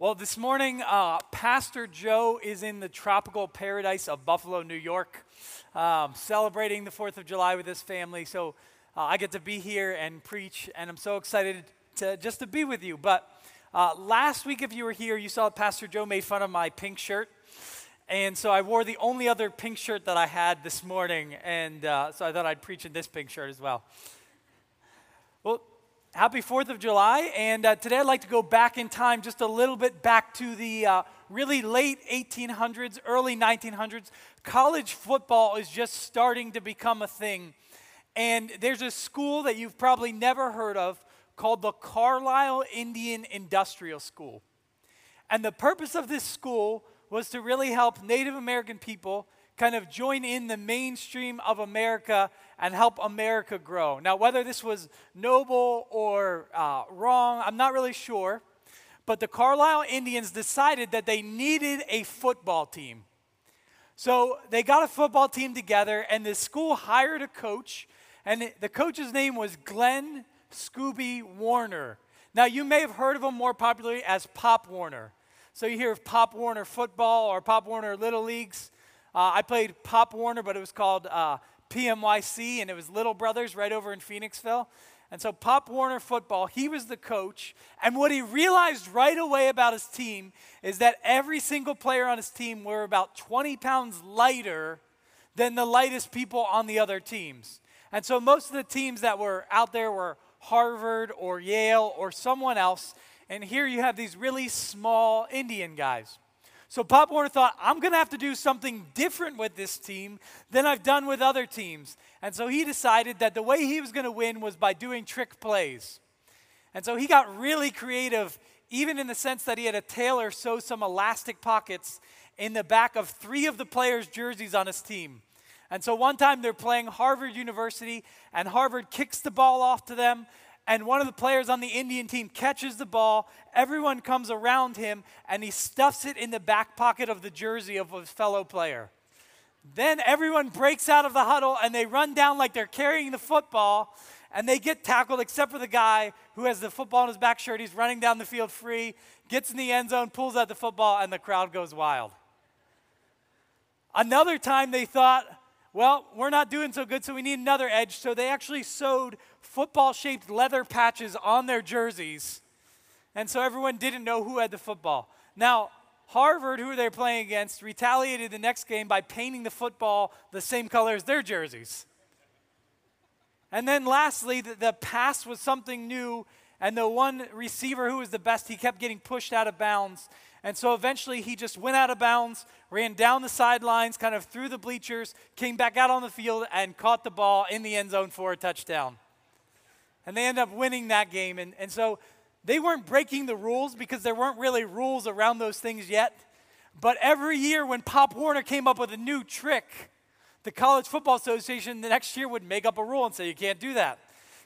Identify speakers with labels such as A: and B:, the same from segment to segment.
A: Well, this morning, uh, Pastor Joe is in the tropical paradise of Buffalo, New York, um, celebrating the 4th of July with his family. So uh, I get to be here and preach, and I'm so excited to just to be with you. But uh, last week, if you were here, you saw Pastor Joe made fun of my pink shirt. And so I wore the only other pink shirt that I had this morning, and uh, so I thought I'd preach in this pink shirt as well. Well, happy 4th of July. And uh, today I'd like to go back in time just a little bit back to the uh, really late 1800s, early 1900s. College football is just starting to become a thing. And there's a school that you've probably never heard of called the Carlisle Indian Industrial School. And the purpose of this school was to really help Native American people kind of join in the mainstream of America and help America grow. Now, whether this was noble or uh, wrong, I'm not really sure. But the Carlisle Indians decided that they needed a football team. So they got a football team together, and the school hired a coach, and the coach's name was Glenn Scobey Warner. Now, you may have heard of him more popularly as Pop Warner. So you hear of Pop Warner football or Pop Warner Little Leagues. Uh, I played Pop Warner, but it was called uh, PMYC, and it was Little Brothers right over in Phoenixville. And so Pop Warner football, he was the coach. And what he realized right away about his team is that every single player on his team were about 20 pounds lighter than the lightest people on the other teams. And so most of the teams that were out there were Harvard or Yale or someone else. And here you have these really small Indian guys. So Pop Warner thought, I'm going to have to do something different with this team than I've done with other teams. And so he decided that the way he was going to win was by doing trick plays. And so he got really creative, even in the sense that he had a tailor sew some elastic pockets in the back of three of the players' jerseys on his team. And so one time they're playing Harvard University, and Harvard kicks the ball off to them, and one of the players on the Indian team catches the ball. Everyone comes around him, and he stuffs it in the back pocket of the jersey of his fellow player. Then everyone breaks out of the huddle and they run down like they're carrying the football, and they get tackled, except for the guy who has the football in his back shirt. He's running down the field free, gets in the end zone, pulls out the football, and the crowd goes wild. Another time they thought, well, we're not doing so good, so we need another edge. So they actually sewed football shaped leather patches on their jerseys. And so everyone didn't know who had the football. Now, Harvard, who they're playing against, retaliated the next game by painting the football the same color as their jerseys. And then lastly, the, the pass was something new, and the one receiver who was the best, he kept getting pushed out of bounds. And so eventually he just went out of bounds, ran down the sidelines, kind of through the bleachers, came back out on the field, and caught the ball in the end zone for a touchdown. And they end up winning that game. And, and so they weren't breaking the rules because there weren't really rules around those things yet. But every year when Pop Warner came up with a new trick, the College Football Association the next year would make up a rule and say, you can't do that.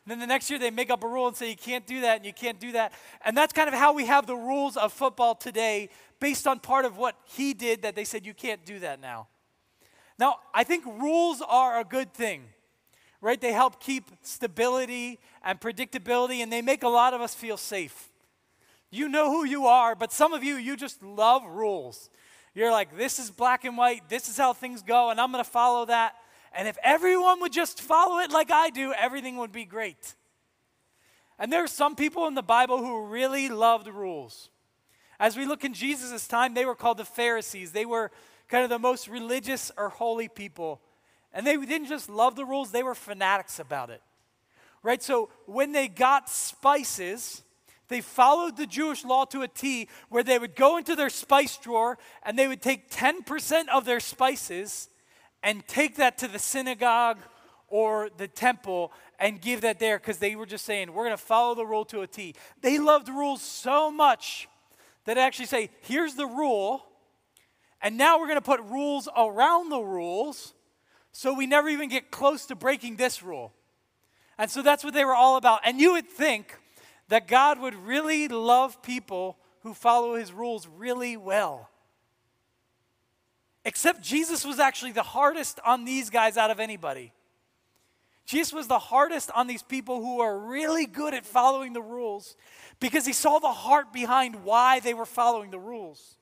A: And then the next year they make up a rule and say, you can't do that and you can't do that. And that's kind of how we have the rules of football today based on part of what he did that they said, you can't do that now. Now, I think rules are a good thing right? They help keep stability and predictability, and they make a lot of us feel safe. You know who you are, but some of you, you just love rules. You're like, this is black and white, this is how things go, and I'm to follow that. And if everyone would just follow it like I do, everything would be great. And there are some people in the Bible who really loved rules. As we look in Jesus' time, they were called the Pharisees. They were kind of the most religious or holy people. And they didn't just love the rules, they were fanatics about it. Right? So when they got spices, they followed the Jewish law to a T where they would go into their spice drawer and they would take 10% of their spices and take that to the synagogue or the temple and give that there because they were just saying, we're going to follow the rule to a T. They loved rules so much that actually say, here's the rule, and now we're going to put rules around the rules so we never even get close to breaking this rule. And so that's what they were all about. And you would think that God would really love people who follow his rules really well. Except Jesus was actually the hardest on these guys out of anybody. Jesus was the hardest on these people who are really good at following the rules because he saw the heart behind why they were following the rules.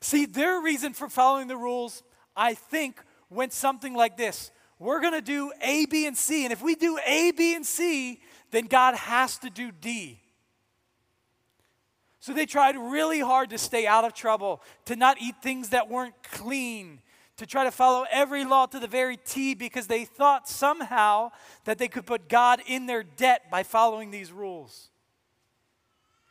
A: See, their reason for following the rules, I think, went something like this We're going to do A, B, and C. And if we do A, B, and C, then God has to do D. So they tried really hard to stay out of trouble, to not eat things that weren't clean, to try to follow every law to the very T because they thought somehow that they could put God in their debt by following these rules.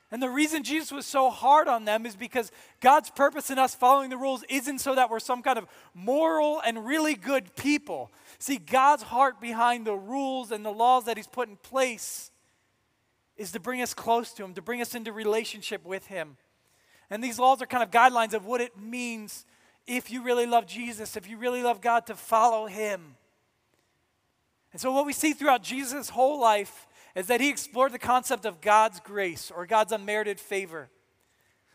A: And the reason Jesus was so hard on them is because God's purpose in us following the rules isn't so that we're some kind of moral and really good people. See, God's heart behind the rules and the laws that He's put in place is to bring us close to Him, to bring us into relationship with Him. And these laws are kind of guidelines of what it means if you really love Jesus, if you really love God, to follow Him. And so, what we see throughout Jesus' whole life is that he explored the concept of God's grace or God's unmerited favor.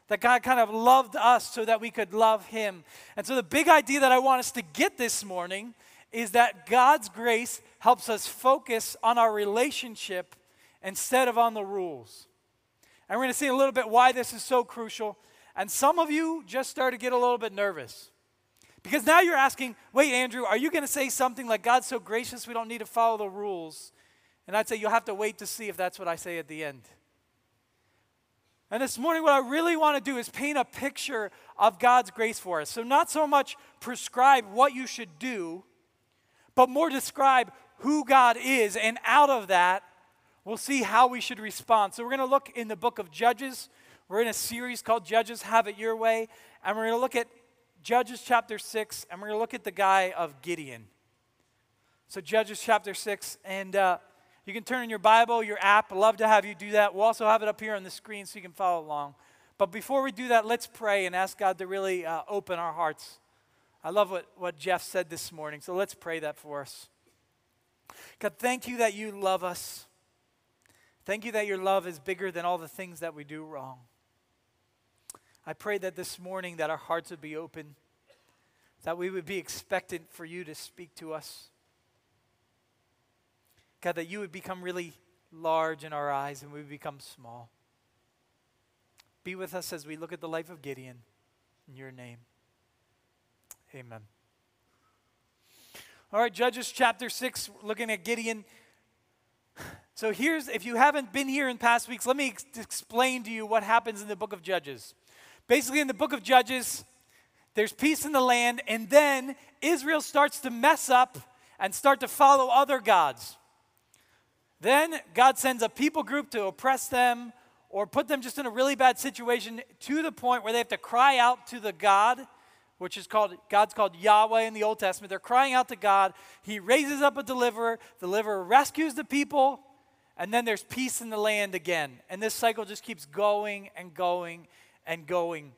A: That God kind of loved us so that we could love him. And so, the big idea that I want us to get this morning is that God's grace helps us focus on our relationship instead of on the rules. And we're going to see a little bit why this is so crucial. And some of you just start to get a little bit nervous. Because now you're asking, wait, Andrew, are you going to say something like God's so gracious we don't need to follow the rules? And I'd say you'll have to wait to see if that's what I say at the end. And this morning, what I really want to do is paint a picture of God's grace for us. So, not so much prescribe what you should do, but more describe who God is. And out of that, we'll see how we should respond. So, we're going to look in the book of Judges. We're in a series called Judges Have It Your Way. And we're going to look at Judges chapter 6, and we're going to look at the guy of Gideon. So, Judges chapter 6. And uh, you can turn in your Bible, your app. Love to have you do that. We'll also have it up here on the screen so you can follow along. But before we do that, let's pray and ask God to really uh, open our hearts. I love what, what Jeff said this morning, so let's pray that for us. God, thank you that you love us. Thank you that your love is bigger than all the things that we do wrong. I pray that this morning that our hearts would be open, that we would be expectant for you to speak to us. God, that you would become really large in our eyes and we would become small. Be with us as we look at the life of Gideon. In your name. Amen. All right, Judges chapter 6, looking at Gideon. So here's, if you haven't been here in past weeks, let me ex- explain to you what happens in the book of Judges. Basically, in the book of Judges, there's peace in the land, and then Israel starts to mess up and start to follow other gods. Then God sends a people group to oppress them or put them just in a really bad situation to the point where they have to cry out to the God, which is called God's called Yahweh in the Old Testament. They're crying out to God. He raises up a deliverer. The deliverer rescues the people, and then there's peace in the land again. And this cycle just keeps going and going and going.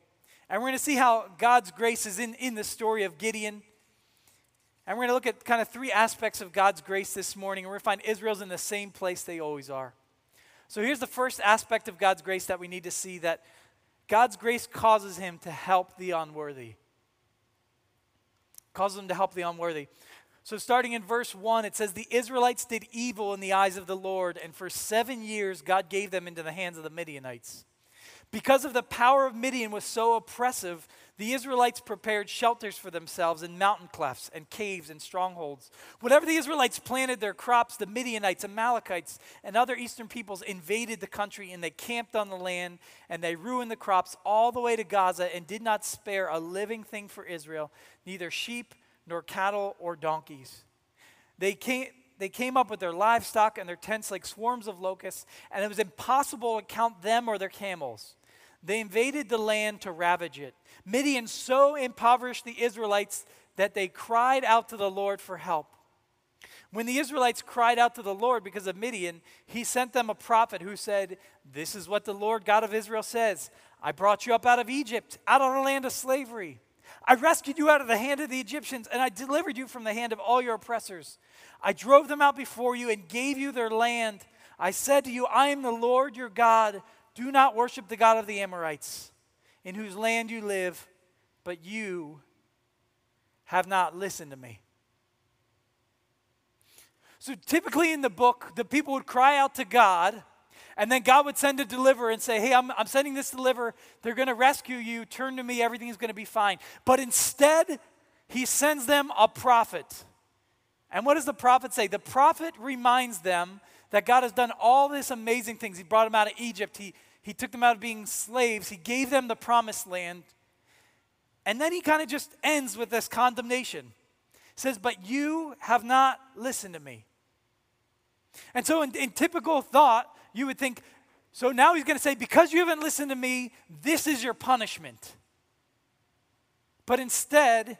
A: And we're going to see how God's grace is in, in the story of Gideon. And we're going to look at kind of three aspects of God's grace this morning. And we're going to find Israel's in the same place they always are. So here's the first aspect of God's grace that we need to see that God's grace causes him to help the unworthy. Causes him to help the unworthy. So, starting in verse 1, it says, The Israelites did evil in the eyes of the Lord, and for seven years God gave them into the hands of the Midianites. Because of the power of Midian was so oppressive, the Israelites prepared shelters for themselves in mountain clefts and caves and strongholds. Whatever the Israelites planted their crops, the Midianites, and Amalekites, and other eastern peoples invaded the country and they camped on the land and they ruined the crops all the way to Gaza and did not spare a living thing for Israel, neither sheep nor cattle or donkeys. They came, they came up with their livestock and their tents like swarms of locusts, and it was impossible to count them or their camels. They invaded the land to ravage it. Midian so impoverished the Israelites that they cried out to the Lord for help. When the Israelites cried out to the Lord because of Midian, he sent them a prophet who said, This is what the Lord God of Israel says I brought you up out of Egypt, out of the land of slavery. I rescued you out of the hand of the Egyptians, and I delivered you from the hand of all your oppressors. I drove them out before you and gave you their land. I said to you, I am the Lord your God do not worship the God of the Amorites, in whose land you live, but you have not listened to me. So typically in the book, the people would cry out to God, and then God would send a deliverer and say, Hey, I'm, I'm sending this deliverer. They're going to rescue you. Turn to me. Everything's going to be fine. But instead, he sends them a prophet. And what does the prophet say? The prophet reminds them that God has done all these amazing things. He brought them out of Egypt, he, he took them out of being slaves, He gave them the promised land. And then he kind of just ends with this condemnation. He says, But you have not listened to me. And so, in, in typical thought, you would think, so now he's going to say, Because you haven't listened to me, this is your punishment. But instead,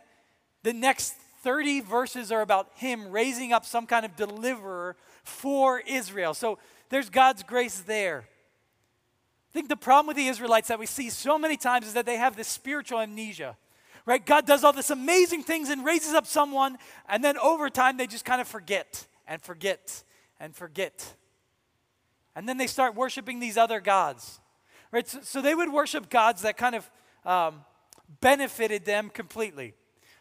A: the next 30 verses are about him raising up some kind of deliverer for Israel. So there's God's grace there. I think the problem with the Israelites that we see so many times is that they have this spiritual amnesia. Right? God does all this amazing things and raises up someone, and then over time they just kind of forget and forget and forget. And then they start worshiping these other gods. Right? So, so they would worship gods that kind of um, benefited them completely.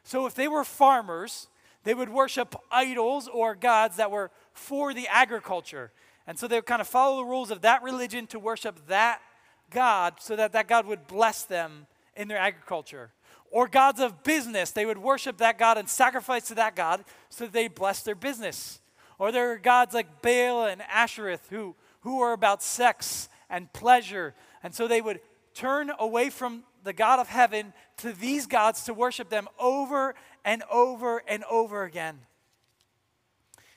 A: So if they were farmers, they would worship idols or gods that were for the agriculture. And so they would kind of follow the rules of that religion to worship that God so that that God would bless them in their agriculture. Or gods of business, they would worship that God and sacrifice to that God so that they bless their business. Or there are gods like Baal and Ashereth who, who are about sex and pleasure. And so they would turn away from the God of heaven to these gods to worship them over and over and over again.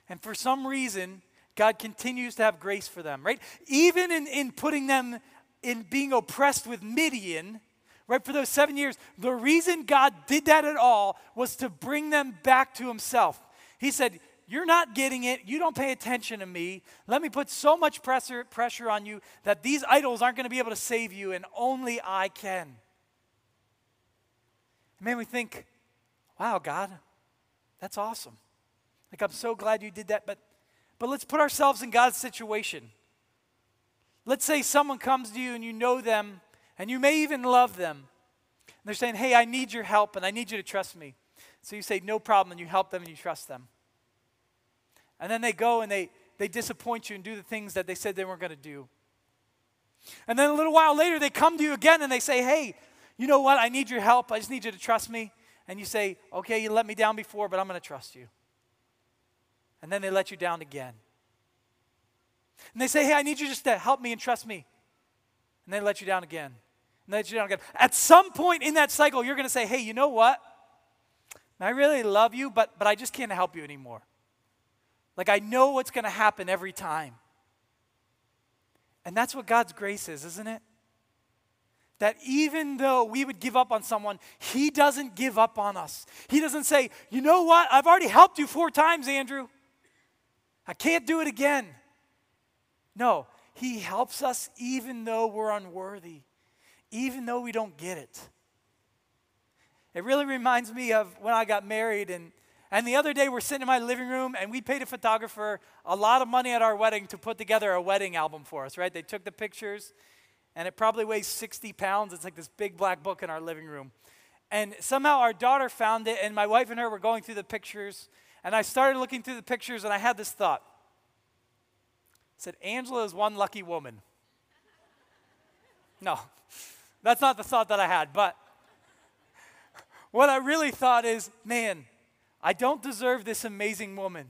A: And for some reason, God continues to have grace for them, right? Even in, in putting them in being oppressed with Midian, right, for those seven years, the reason God did that at all was to bring them back to Himself. He said, You're not getting it. You don't pay attention to me. Let me put so much pressure, pressure on you that these idols aren't going to be able to save you, and only I can. Man, we think, wow, God, that's awesome. Like, I'm so glad you did that. But, but let's put ourselves in God's situation. Let's say someone comes to you and you know them and you may even love them. And they're saying, hey, I need your help and I need you to trust me. So you say, no problem, and you help them and you trust them. And then they go and they, they disappoint you and do the things that they said they weren't going to do. And then a little while later, they come to you again and they say, hey, you know what? I need your help. I just need you to trust me. And you say, okay, you let me down before, but I'm going to trust you. And then they let you down again. And they say, hey, I need you just to help me and trust me. And they let you down again. And they let you down again. At some point in that cycle, you're going to say, hey, you know what? I really love you, but, but I just can't help you anymore. Like, I know what's going to happen every time. And that's what God's grace is, isn't it? that even though we would give up on someone, He doesn't give up on us. He doesn't say, You know what? I've already helped you four times, Andrew. I can't do it again. No, He helps us even though we're unworthy, even though we don't get it. It really reminds me of when I got married and and the other day, we're sitting in my living room, and we paid a photographer a lot of money at our wedding to put together a wedding album for us, right? They took the pictures, and it probably weighs 60 pounds. It's like this big black book in our living room. And somehow our daughter found it, and my wife and her were going through the pictures. And I started looking through the pictures, and I had this thought. I said, Angela is one lucky woman. No, that's not the thought that I had. But what I really thought is, man, I don't deserve this amazing woman.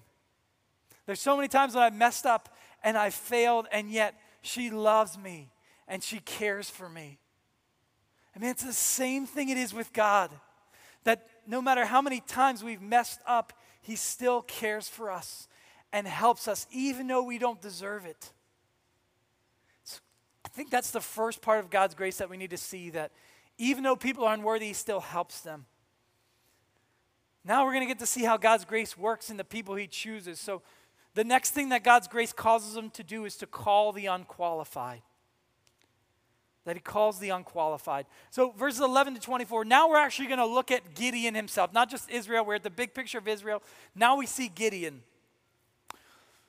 A: There's so many times when I messed up and I failed, and yet she loves me and she cares for me. I mean, it's the same thing it is with God. That no matter how many times we've messed up, He still cares for us and helps us, even though we don't deserve it. So I think that's the first part of God's grace that we need to see that even though people are unworthy, He still helps them. Now we're going to get to see how God's grace works in the people He chooses. So the next thing that God's grace causes them to do is to call the unqualified that he calls the unqualified. So, verses 11 to 24, now we're actually going to look at Gideon himself, not just Israel. We're at the big picture of Israel. Now we see Gideon.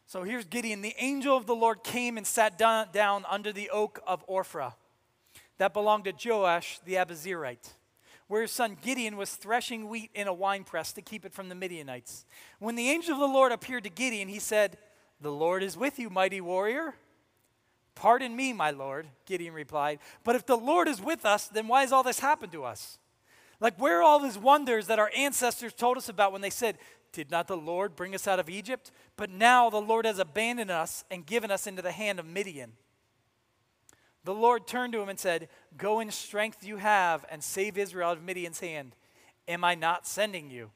A: So, here's Gideon. The angel of the Lord came and sat down, under the oak of Ophrah that belonged to Joash the Abiezrite, where his son Gideon was threshing wheat in a winepress to keep it from the Midianites. When the angel of the Lord appeared to Gideon, he said, The Lord is with you, mighty warrior. Pardon me, my Lord, Gideon replied. But if the Lord is with us, then why has all this happened to us? Like, where are all these wonders that our ancestors told us about when they said, Did not the Lord bring us out of Egypt? But now the Lord has abandoned us and given us into the hand of Midian. The Lord turned to him and said, Go in strength you have and save Israel out of Midian's hand. Am I not sending you?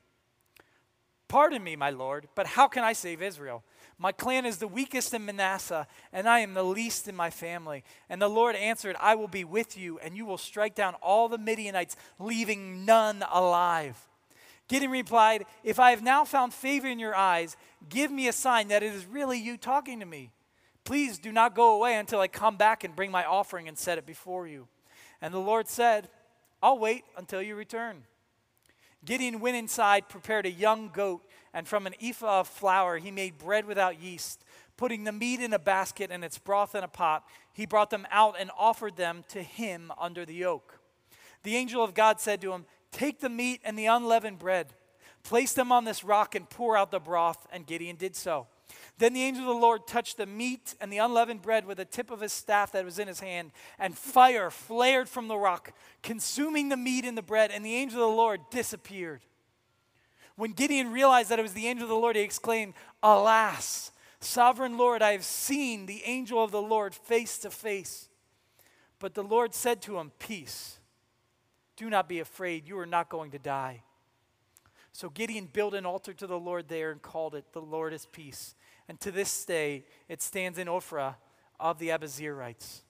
A: Pardon me, my Lord, but how can I save Israel? My clan is the weakest in Manasseh, and I am the least in my family. And the Lord answered, I will be with you, and you will strike down all the Midianites, leaving none alive. Gideon replied, If I have now found favor in your eyes, give me a sign that it is really you talking to me. Please do not go away until I come back and bring my offering and set it before you. And the Lord said, I'll wait until you return. Gideon went inside, prepared a young goat, and from an ephah of flour he made bread without yeast. Putting the meat in a basket and its broth in a pot, he brought them out and offered them to him under the oak. The angel of God said to him, Take the meat and the unleavened bread, place them on this rock, and pour out the broth. And Gideon did so. Then the angel of the Lord touched the meat and the unleavened bread with the tip of his staff that was in his hand, and fire flared from the rock, consuming the meat and the bread, and the angel of the Lord disappeared. When Gideon realized that it was the angel of the Lord, he exclaimed, Alas, sovereign Lord, I have seen the angel of the Lord face to face. But the Lord said to him, Peace. Do not be afraid. You are not going to die. So Gideon built an altar to the Lord there and called it, The Lord is Peace. And to this day, it stands in Ophrah of the Abiezrites.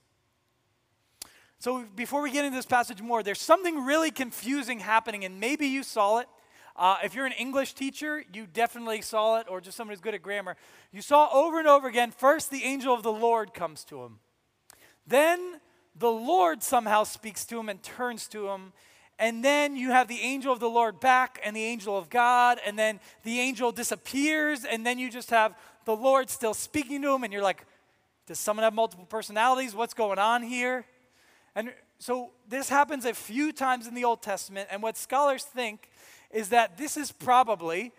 A: So before we get into this passage more, there's something really confusing happening, and maybe you saw it. Uh, if you're an English teacher, you definitely saw it, or just someone who's good at grammar. You saw over and over again first, the angel of the Lord comes to him. Then the Lord somehow speaks to him and turns to him and then you have the angel of the Lord back and the angel of God, and then the angel disappears, and then you just have the Lord still speaking to him, and you're like, does someone have multiple personalities? What's going on here? And so this happens a few times in the Old Testament, and what scholars think is that this is probably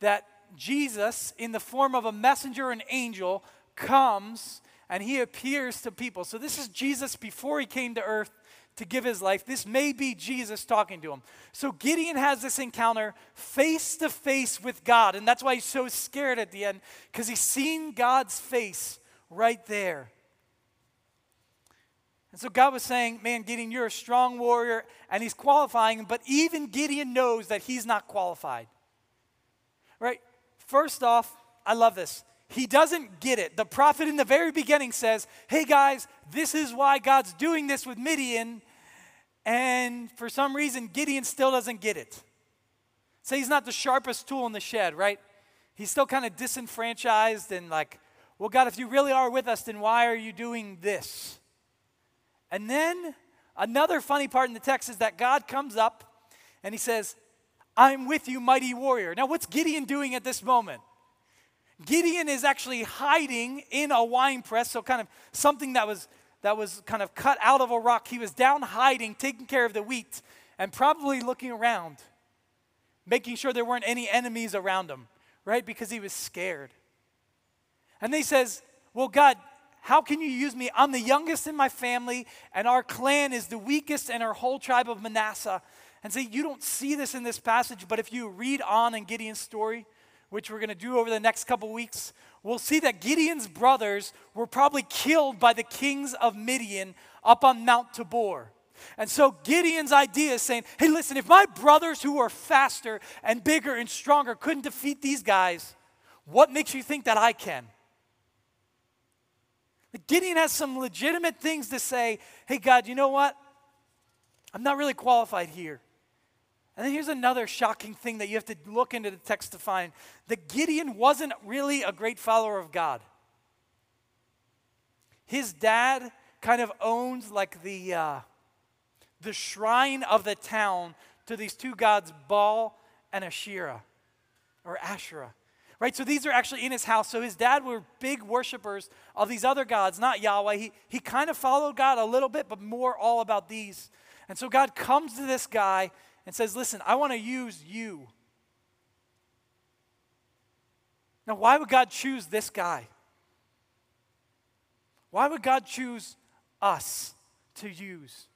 A: that Jesus, in the form of a messenger, an angel, comes and he appears to people. So this is Jesus before he came to earth to give his life. This may be Jesus talking to him. So Gideon has this encounter face to face with God. And that's why he's so scared at the end, because he's seen God's face right there. And so God was saying, Man, Gideon, you're a strong warrior, and he's qualifying, but even Gideon knows that he's not qualified. Right? First off, I love this. He doesn't get it. The prophet in the very beginning says, Hey guys, this is why God's doing this with Midian and for some reason, Gideon still doesn't get it. Say he's not the sharpest tool in the shed, right? He's still kind of disenfranchised and like, well, God, if you really are with us, then why are you doing this? And then another funny part in the text is that God comes up and he says, I'm with you, mighty warrior. Now, what's Gideon doing at this moment? Gideon is actually hiding in a wine press, so kind of something that was that was kind of cut out of a rock. He was down hiding, taking care of the wheat, and probably looking around, making sure there weren't any enemies around him, right? Because he was scared. And he says, Well, God, how can you use me? I'm the youngest in my family, and our clan is the weakest in our whole tribe of Manasseh. And say, You don't see this in this passage, but if you read on in Gideon's story, which we're going to do over the next couple weeks, we'll see that Gideon's brothers were probably killed by the kings of Midian up on Mount Tabor. And so Gideon's idea is saying, hey, listen, if my brothers who are faster and bigger and stronger couldn't defeat these guys, what makes you think that I can? Gideon has some legitimate things to say, hey, God, you know what? I'm not really qualified here. And then here's another shocking thing that you have to look into the text to find that Gideon wasn't really a great follower of God. His dad kind of owns like the, uh, the shrine of the town to these two gods, Baal and Asherah, or Asherah. Right? So these are actually in his house. So his dad were big worshipers of these other gods, not Yahweh. He, he kind of followed God a little bit, but more all about these. And so God comes to this guy and says, Listen, I want to use you. Now, why would God choose this guy? Why would God choose us to use?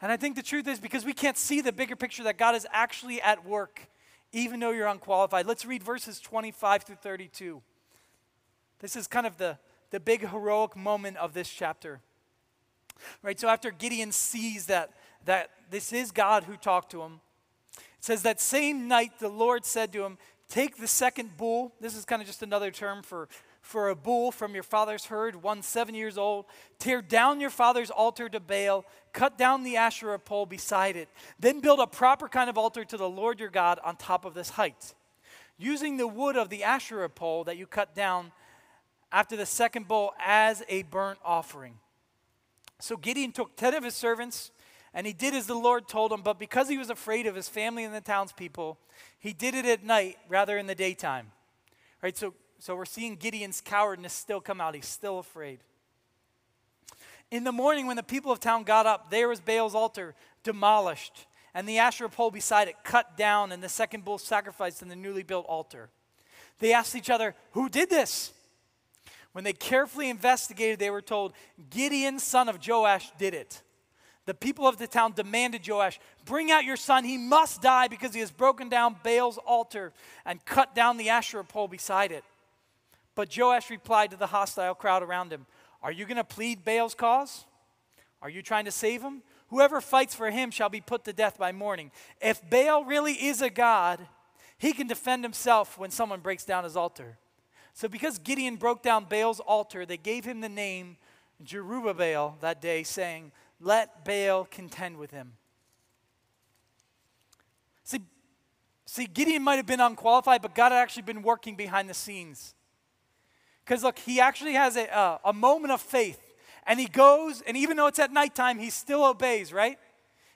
A: And I think the truth is because we can't see the bigger picture that God is actually at work, even though you're unqualified. Let's read verses 25 through 32. This is kind of the, the big heroic moment of this chapter. Right? So after Gideon sees that, that this is God who talked to him, it says that same night the Lord said to him, Take the second bull. This is kind of just another term for for a bull from your father's herd, one seven years old. Tear down your father's altar to Baal, cut down the Asherah pole beside it. Then build a proper kind of altar to the Lord your God on top of this height. Using the wood of the Asherah pole that you cut down after the second bull as a burnt offering. So Gideon took 10 of his servants, and he did as the Lord told him, but because he was afraid of his family and the townspeople, he did it at night rather in the daytime. Right? So so we're seeing Gideon's cowardness still come out. He's still afraid. In the morning, when the people of town got up, there was Baal's altar demolished, and the Asherah pole beside it cut down, and the second bull sacrificed in the newly built altar. They asked each other, Who did this? When they carefully investigated, they were told, Gideon, son of Joash, did it. The people of the town demanded Joash, Bring out your son. He must die because he has broken down Baal's altar and cut down the Asherah pole beside it. But Joash replied to the hostile crowd around him Are you going to plead Baal's cause? Are you trying to save him? Whoever fights for him shall be put to death by morning. If Baal really is a god, he can defend himself when someone breaks down his altar. So, because Gideon broke down Baal's altar, they gave him the name Jerubbaal that day, saying, Let Baal contend with him. See, see, Gideon might have been unqualified, but God had actually been working behind the scenes. Because look, he actually has a, uh, a moment of faith. And he goes, and even though it's at nighttime, he still obeys, right?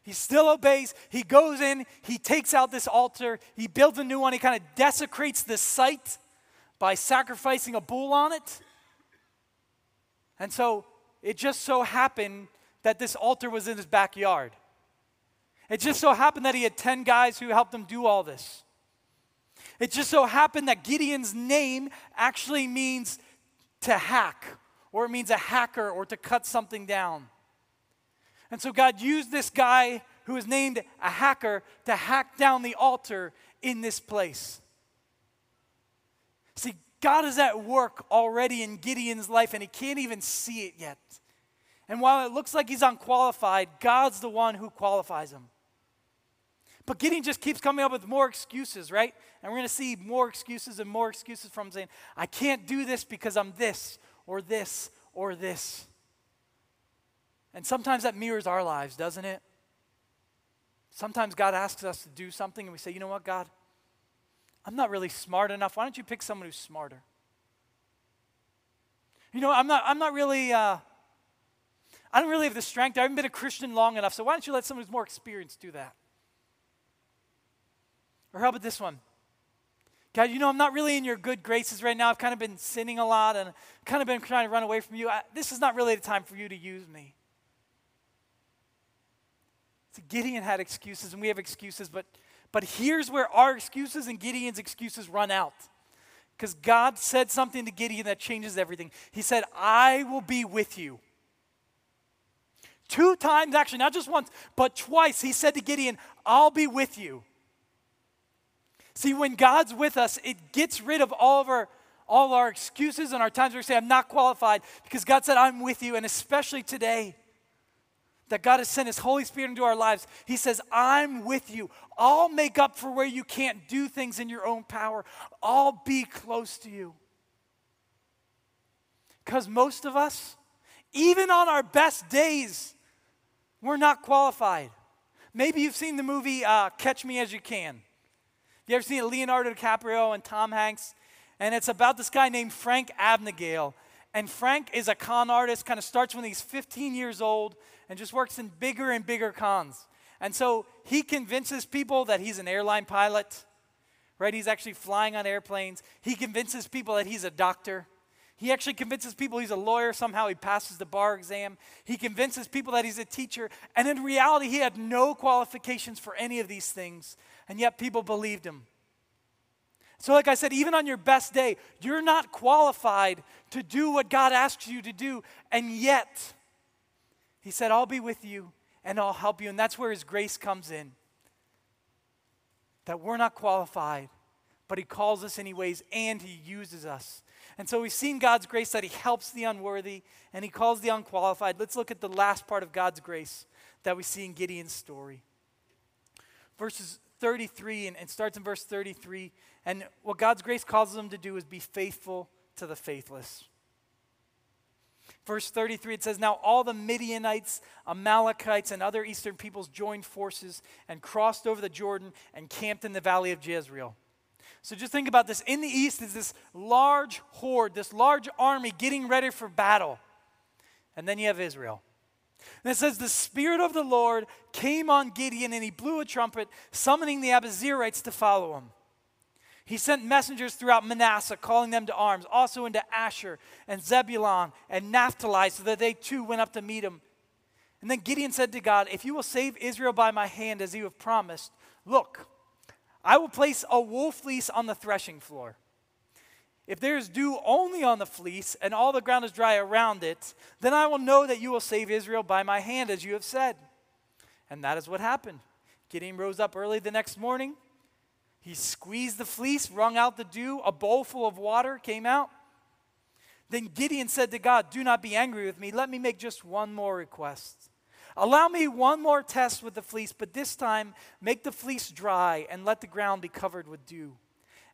A: He still obeys. He goes in, he takes out this altar, he builds a new one, he kind of desecrates the site by sacrificing a bull on it. And so it just so happened that this altar was in his backyard. It just so happened that he had 10 guys who helped him do all this. It just so happened that Gideon's name actually means to hack, or it means a hacker, or to cut something down. And so God used this guy who is named a hacker to hack down the altar in this place. See, God is at work already in Gideon's life, and he can't even see it yet. And while it looks like he's unqualified, God's the one who qualifies him. But Gideon just keeps coming up with more excuses, right? And we're going to see more excuses and more excuses from saying, I can't do this because I'm this or this or this. And sometimes that mirrors our lives, doesn't it? Sometimes God asks us to do something and we say, you know what, God? I'm not really smart enough. Why don't you pick someone who's smarter? You know, I'm not, I'm not really, uh, I don't really have the strength. I haven't been a Christian long enough. So why don't you let someone who's more experienced do that? Or how about this one? God, you know, I'm not really in your good graces right now. I've kind of been sinning a lot and kind of been trying to run away from you. I, this is not really the time for you to use me. So Gideon had excuses, and we have excuses, but, but here's where our excuses and Gideon's excuses run out. Because God said something to Gideon that changes everything. He said, I will be with you. Two times, actually, not just once, but twice, he said to Gideon, I'll be with you. See, when God's with us, it gets rid of all of our all our excuses and our times where we say, I'm not qualified, because God said, I'm with you. And especially today, that God has sent His Holy Spirit into our lives, He says, I'm with you. I'll make up for where you can't do things in your own power. I'll be close to you. Because most of us, even on our best days, we're not qualified. Maybe you've seen the movie uh, Catch Me As You Can. You ever seen Leonardo DiCaprio and Tom Hanks? And it's about this guy named Frank Abagnale. And Frank is a con artist, kind of starts when he's 15 years old and just works in bigger and bigger cons. And so he convinces people that he's an airline pilot, right? He's actually flying on airplanes. He convinces people that he's a doctor. He actually convinces people he's a lawyer. Somehow he passes the bar exam. He convinces people that he's a teacher. And in reality, he had no qualifications for any of these things. And yet people believed him. So, like I said, even on your best day, you're not qualified to do what God asks you to do. And yet, He said, I'll be with you and I'll help you. And that's where His grace comes in. That we're not qualified, but He calls us anyways and He uses us. And so we've seen God's grace that He helps the unworthy and He calls the unqualified. Let's look at the last part of God's grace that we see in Gideon's story. Verses 33 and, and starts in verse 33. And what God's grace causes them to do is be faithful to the faithless. Verse 33, it says, Now all the Midianites, Amalekites, and other eastern peoples joined forces and crossed over the Jordan and camped in the valley of Jezreel. So just think about this. In the east is this large horde, this large army getting ready for battle. And then you have Israel. And it says, The Spirit of the Lord came on Gideon, and he blew a trumpet, summoning the Abiezrites to follow him. He sent messengers throughout Manasseh, calling them to arms, also into Asher and Zebulun and Naphtali, so that they too went up to meet him. And then Gideon said to God, If you will save Israel by my hand, as you have promised, look, I will place a wool fleece on the threshing floor. If there is dew only on the fleece and all the ground is dry around it, then I will know that you will save Israel by my hand, as you have said. And that is what happened. Gideon rose up early the next morning. He squeezed the fleece, wrung out the dew, a bowl full of water came out. Then Gideon said to God, Do not be angry with me. Let me make just one more request. Allow me one more test with the fleece, but this time make the fleece dry and let the ground be covered with dew.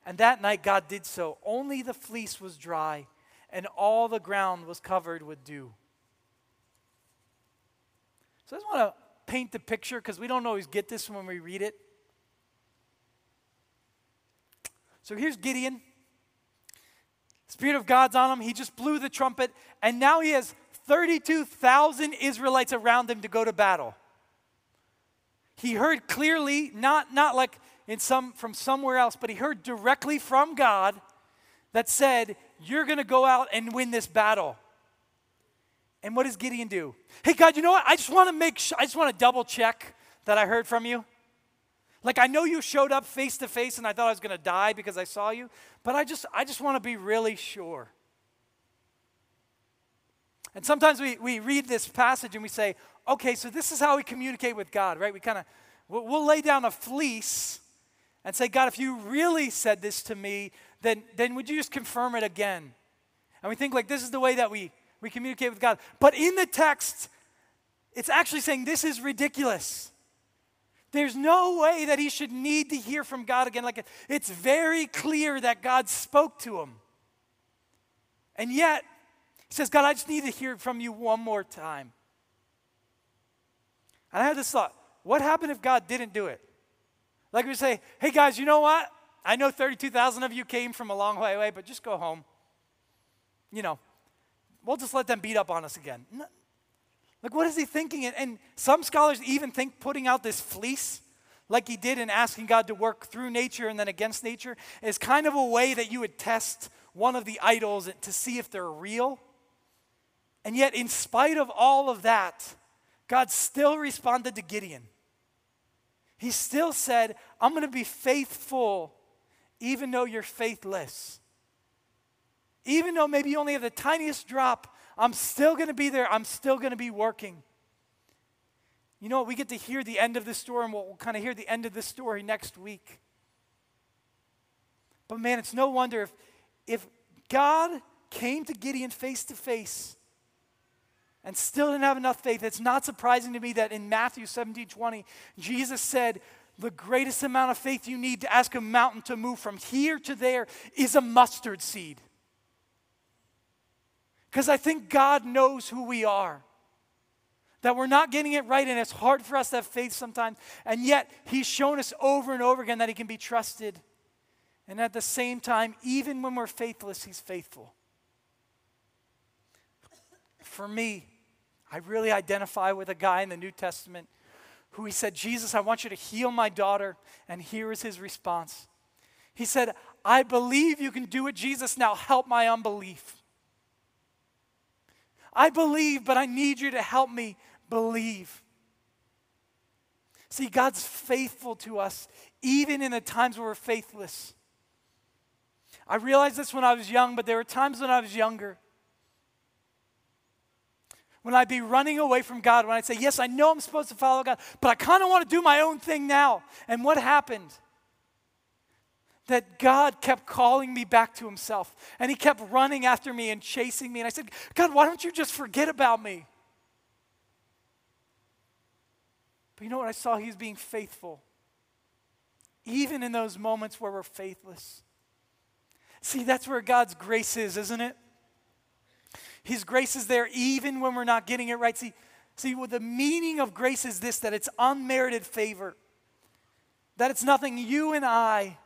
A: And that night God did so. Only the fleece was dry, and all the ground was covered with dew. So I just want to paint the picture because we don't always get this when we read it. So here's Gideon. Spirit of God's on him. He just blew the trumpet, and now he has 32,000 Israelites around him to go to battle. He heard clearly, not, not like in some, from somewhere else, but he heard directly from God that said, You're going to go out and win this battle. And what does Gideon do? Hey, God, you know what? I just want to make sure, I just want to double check that I heard from you. Like I know you showed up face to face and I thought I was going to die because I saw you, but I just I just want to be really sure. And sometimes we, we read this passage and we say, okay, so this is how we communicate with God, right? We kind of, we'll, we'll, lay down a fleece and say, God, if you really said this to me, then, then would you just confirm it again? And we think like this is the way that we, we communicate with God. But in the text, it's actually saying this is ridiculous. There's no way that he should need to hear from God again. Like it's very clear that God spoke to him. And yet, he says, God, I just need to hear from you one more time. And I had this thought what happened if God didn't do it? Like we say, hey guys, you know what? I know 32,000 of you came from a long way away, but just go home. You know, we'll just let them beat up on us again. Like, what is he thinking? And, and some scholars even think putting out this fleece, like he did in asking God to work through nature and then against nature, is kind of a way that you would test one of the idols to see if they're real. And yet, in spite of all of that, God still responded to Gideon. He still said, I'm going to be faithful even though you're faithless. Even though maybe you only have the tiniest drop, I'm still going to be there. I'm still going to be working. You know what? We get to hear the end of this story, and we'll, kind of hear the end of this story next week. But man, it's no wonder if, if God came to Gideon face to face and still didn't have enough faith, it's not surprising to me that in Matthew 17 20, Jesus said, The greatest amount of faith you need to ask a mountain to move from here to there is a mustard seed. Because I think God knows who we are. That we're not getting it right, and it's hard for us to have faith sometimes. And yet, He's shown us over and over again that He can be trusted. And at the same time, even when we're faithless, He's faithful. For me, I really identify with a guy in the New Testament who he said, Jesus, I want you to heal my daughter. And here is his response He said, I believe you can do it, Jesus. Now help my unbelief. I believe, but I need you to help me believe. See, God's faithful to us, even in the times where we're faithless. I realized this when I was young, but there were times when I was younger. When I'd be running away from God, when I'd say, Yes, I know I'm supposed to follow God, but I kind of want to do my own thing now. And what happened? That God kept calling me back to Himself. And He kept running after me and chasing me. And I said, God, why don't you just forget about me? But you know what? I saw He was being faithful, even in those moments where we're faithless. See, that's where God's grace is, isn't it? His grace is there even when we're not getting it right. See, see, well, the meaning of grace is this that it's unmerited favor, that it's nothing you and I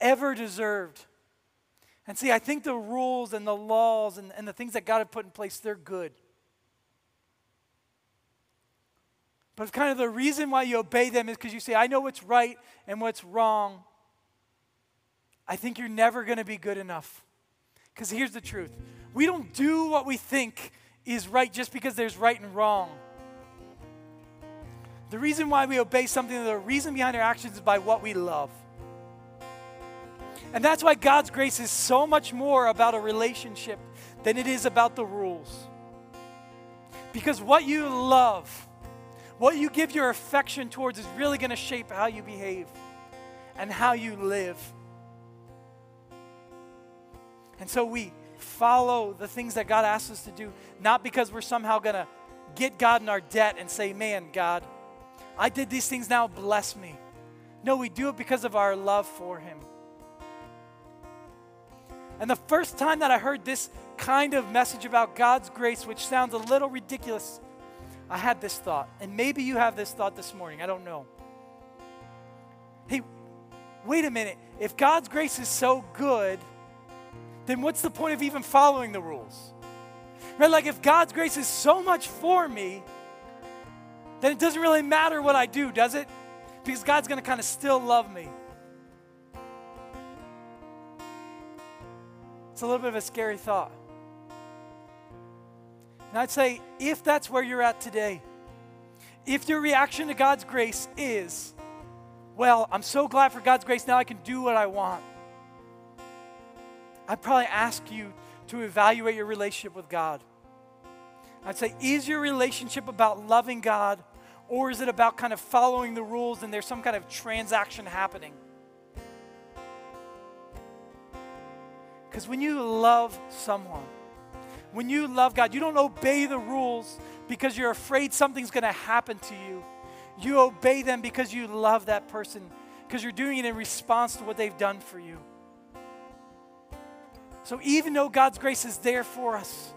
A: ever deserved. And see, I think the rules and the laws and, and the things that God had put in place, they're good. But it's kind of the reason why you obey them is because you say, I know what's right and what's wrong. I think you're never going to be good enough. Because here's the truth we don't do what we think is right just because there's right and wrong. The reason why we obey something, the reason behind our actions is by what we love. And that's why God's grace is so much more about a relationship than it is about the rules. Because what you love, what you give your affection towards, is really going to shape how you behave and how you live. And so we follow the things that God asks us to do, not because we're somehow going to get God in our debt and say, Man, God, I did these things now, bless me. No, we do it because of our love for Him. And the first time that I heard this kind of message about God's grace, which sounds a little ridiculous, I had this thought. And maybe you have this thought this morning. I don't know. Hey, wait a minute. If God's grace is so good, then what's the point of even following the rules? Right? Like if God's grace is so much for me, then it doesn't really matter what I do, does it? Because God's going to kind of still love me. It's a little bit of a scary thought. And I'd say, if that's where you're at today, if your reaction to God's grace is, well, I'm so glad for God's grace, now I can do what I want. I'd probably ask you to evaluate your relationship with God. I'd say, is your relationship about loving God or is it about kind of following the rules and there's some kind of transaction happening? Because when you love someone, when you love God, you don't obey the rules because you're afraid something's going to happen to you. You obey them because you love that person, because you're doing it in response to what they've done for you. So even though God's grace is there for us,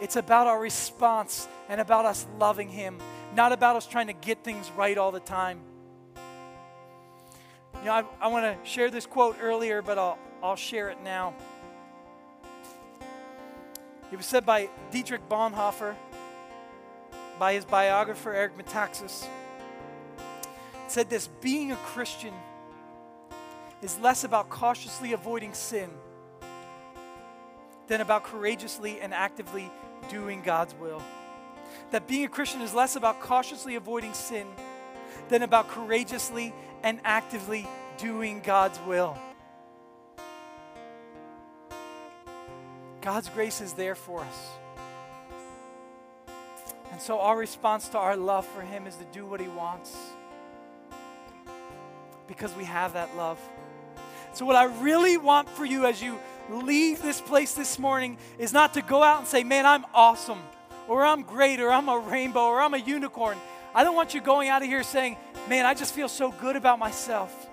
A: it's about our response and about us loving Him, not about us trying to get things right all the time. You know, I, I want to share this quote earlier, but I'll, I'll share it now. It was said by Dietrich Bonhoeffer, by his biographer Eric Metaxas. It said this being a Christian is less about cautiously avoiding sin than about courageously and actively doing God's will. That being a Christian is less about cautiously avoiding sin than about courageously and actively doing God's will. God's grace is there for us. And so our response to our love for Him is to do what He wants because we have that love. So, what I really want for you as you leave this place this morning is not to go out and say, Man, I'm awesome, or I'm great, or I'm a rainbow, or I'm a unicorn. I don't want you going out of here saying, Man, I just feel so good about myself.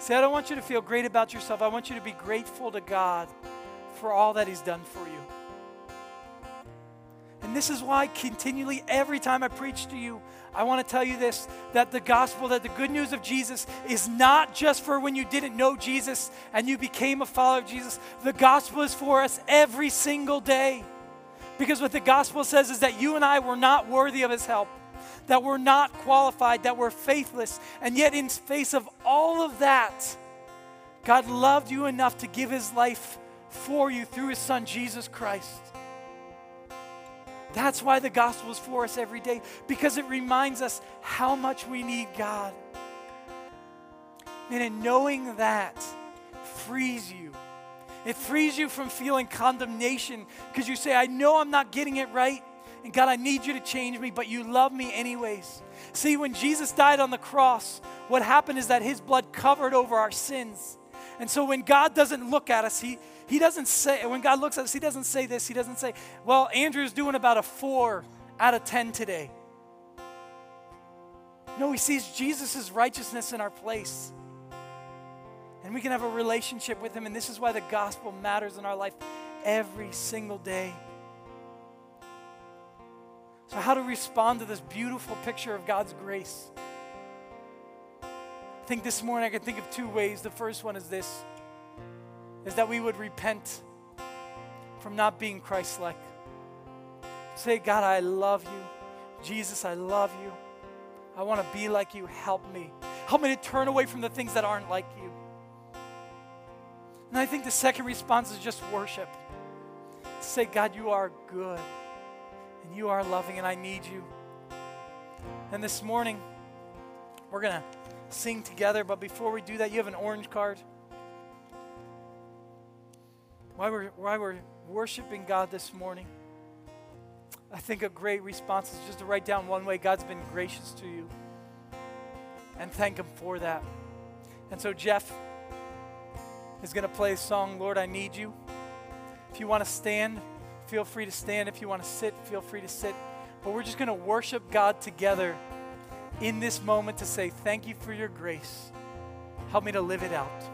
A: See, I don't want you to feel great about yourself. I want you to be grateful to God for all that He's done for you. And this is why continually, every time I preach to you, I want to tell you this that the gospel, that the good news of Jesus is not just for when you didn't know Jesus and you became a follower of Jesus. The gospel is for us every single day. Because what the gospel says is that you and I were not worthy of his help, that we're not qualified, that we're faithless. And yet, in face of all of that, God loved you enough to give his life for you through his son, Jesus Christ. That's why the gospel is for us every day, because it reminds us how much we need God. And in knowing that frees you. It frees you from feeling condemnation because you say, I know I'm not getting it right. And God, I need you to change me, but you love me anyways. See, when Jesus died on the cross, what happened is that his blood covered over our sins. And so when God doesn't look at us, he, he doesn't say, when God looks at us, he doesn't say this. He doesn't say, well, Andrew's doing about a four out of 10 today. No, he sees Jesus' righteousness in our place. And we can have a relationship with him. And this is why the gospel matters in our life every single day. So, how to respond to this beautiful picture of God's grace? I think this morning I can think of two ways. The first one is this is that we would repent from not being Christ like. Say, God, I love you. Jesus, I love you. I want to be like you. Help me. Help me to turn away from the things that aren't like you. And I think the second response is just worship. Say, God, you are good and you are loving, and I need you. And this morning, we're going to sing together, but before we do that, you have an orange card. Why we're, why we're worshiping God this morning, I think a great response is just to write down one way God's been gracious to you and thank Him for that. And so, Jeff is going to play a song, Lord, I Need You. If you want to stand, feel free to stand. If you want to sit, feel free to sit. But we're just going to worship God together in this moment to say, Thank you for your grace. Help me to live it out.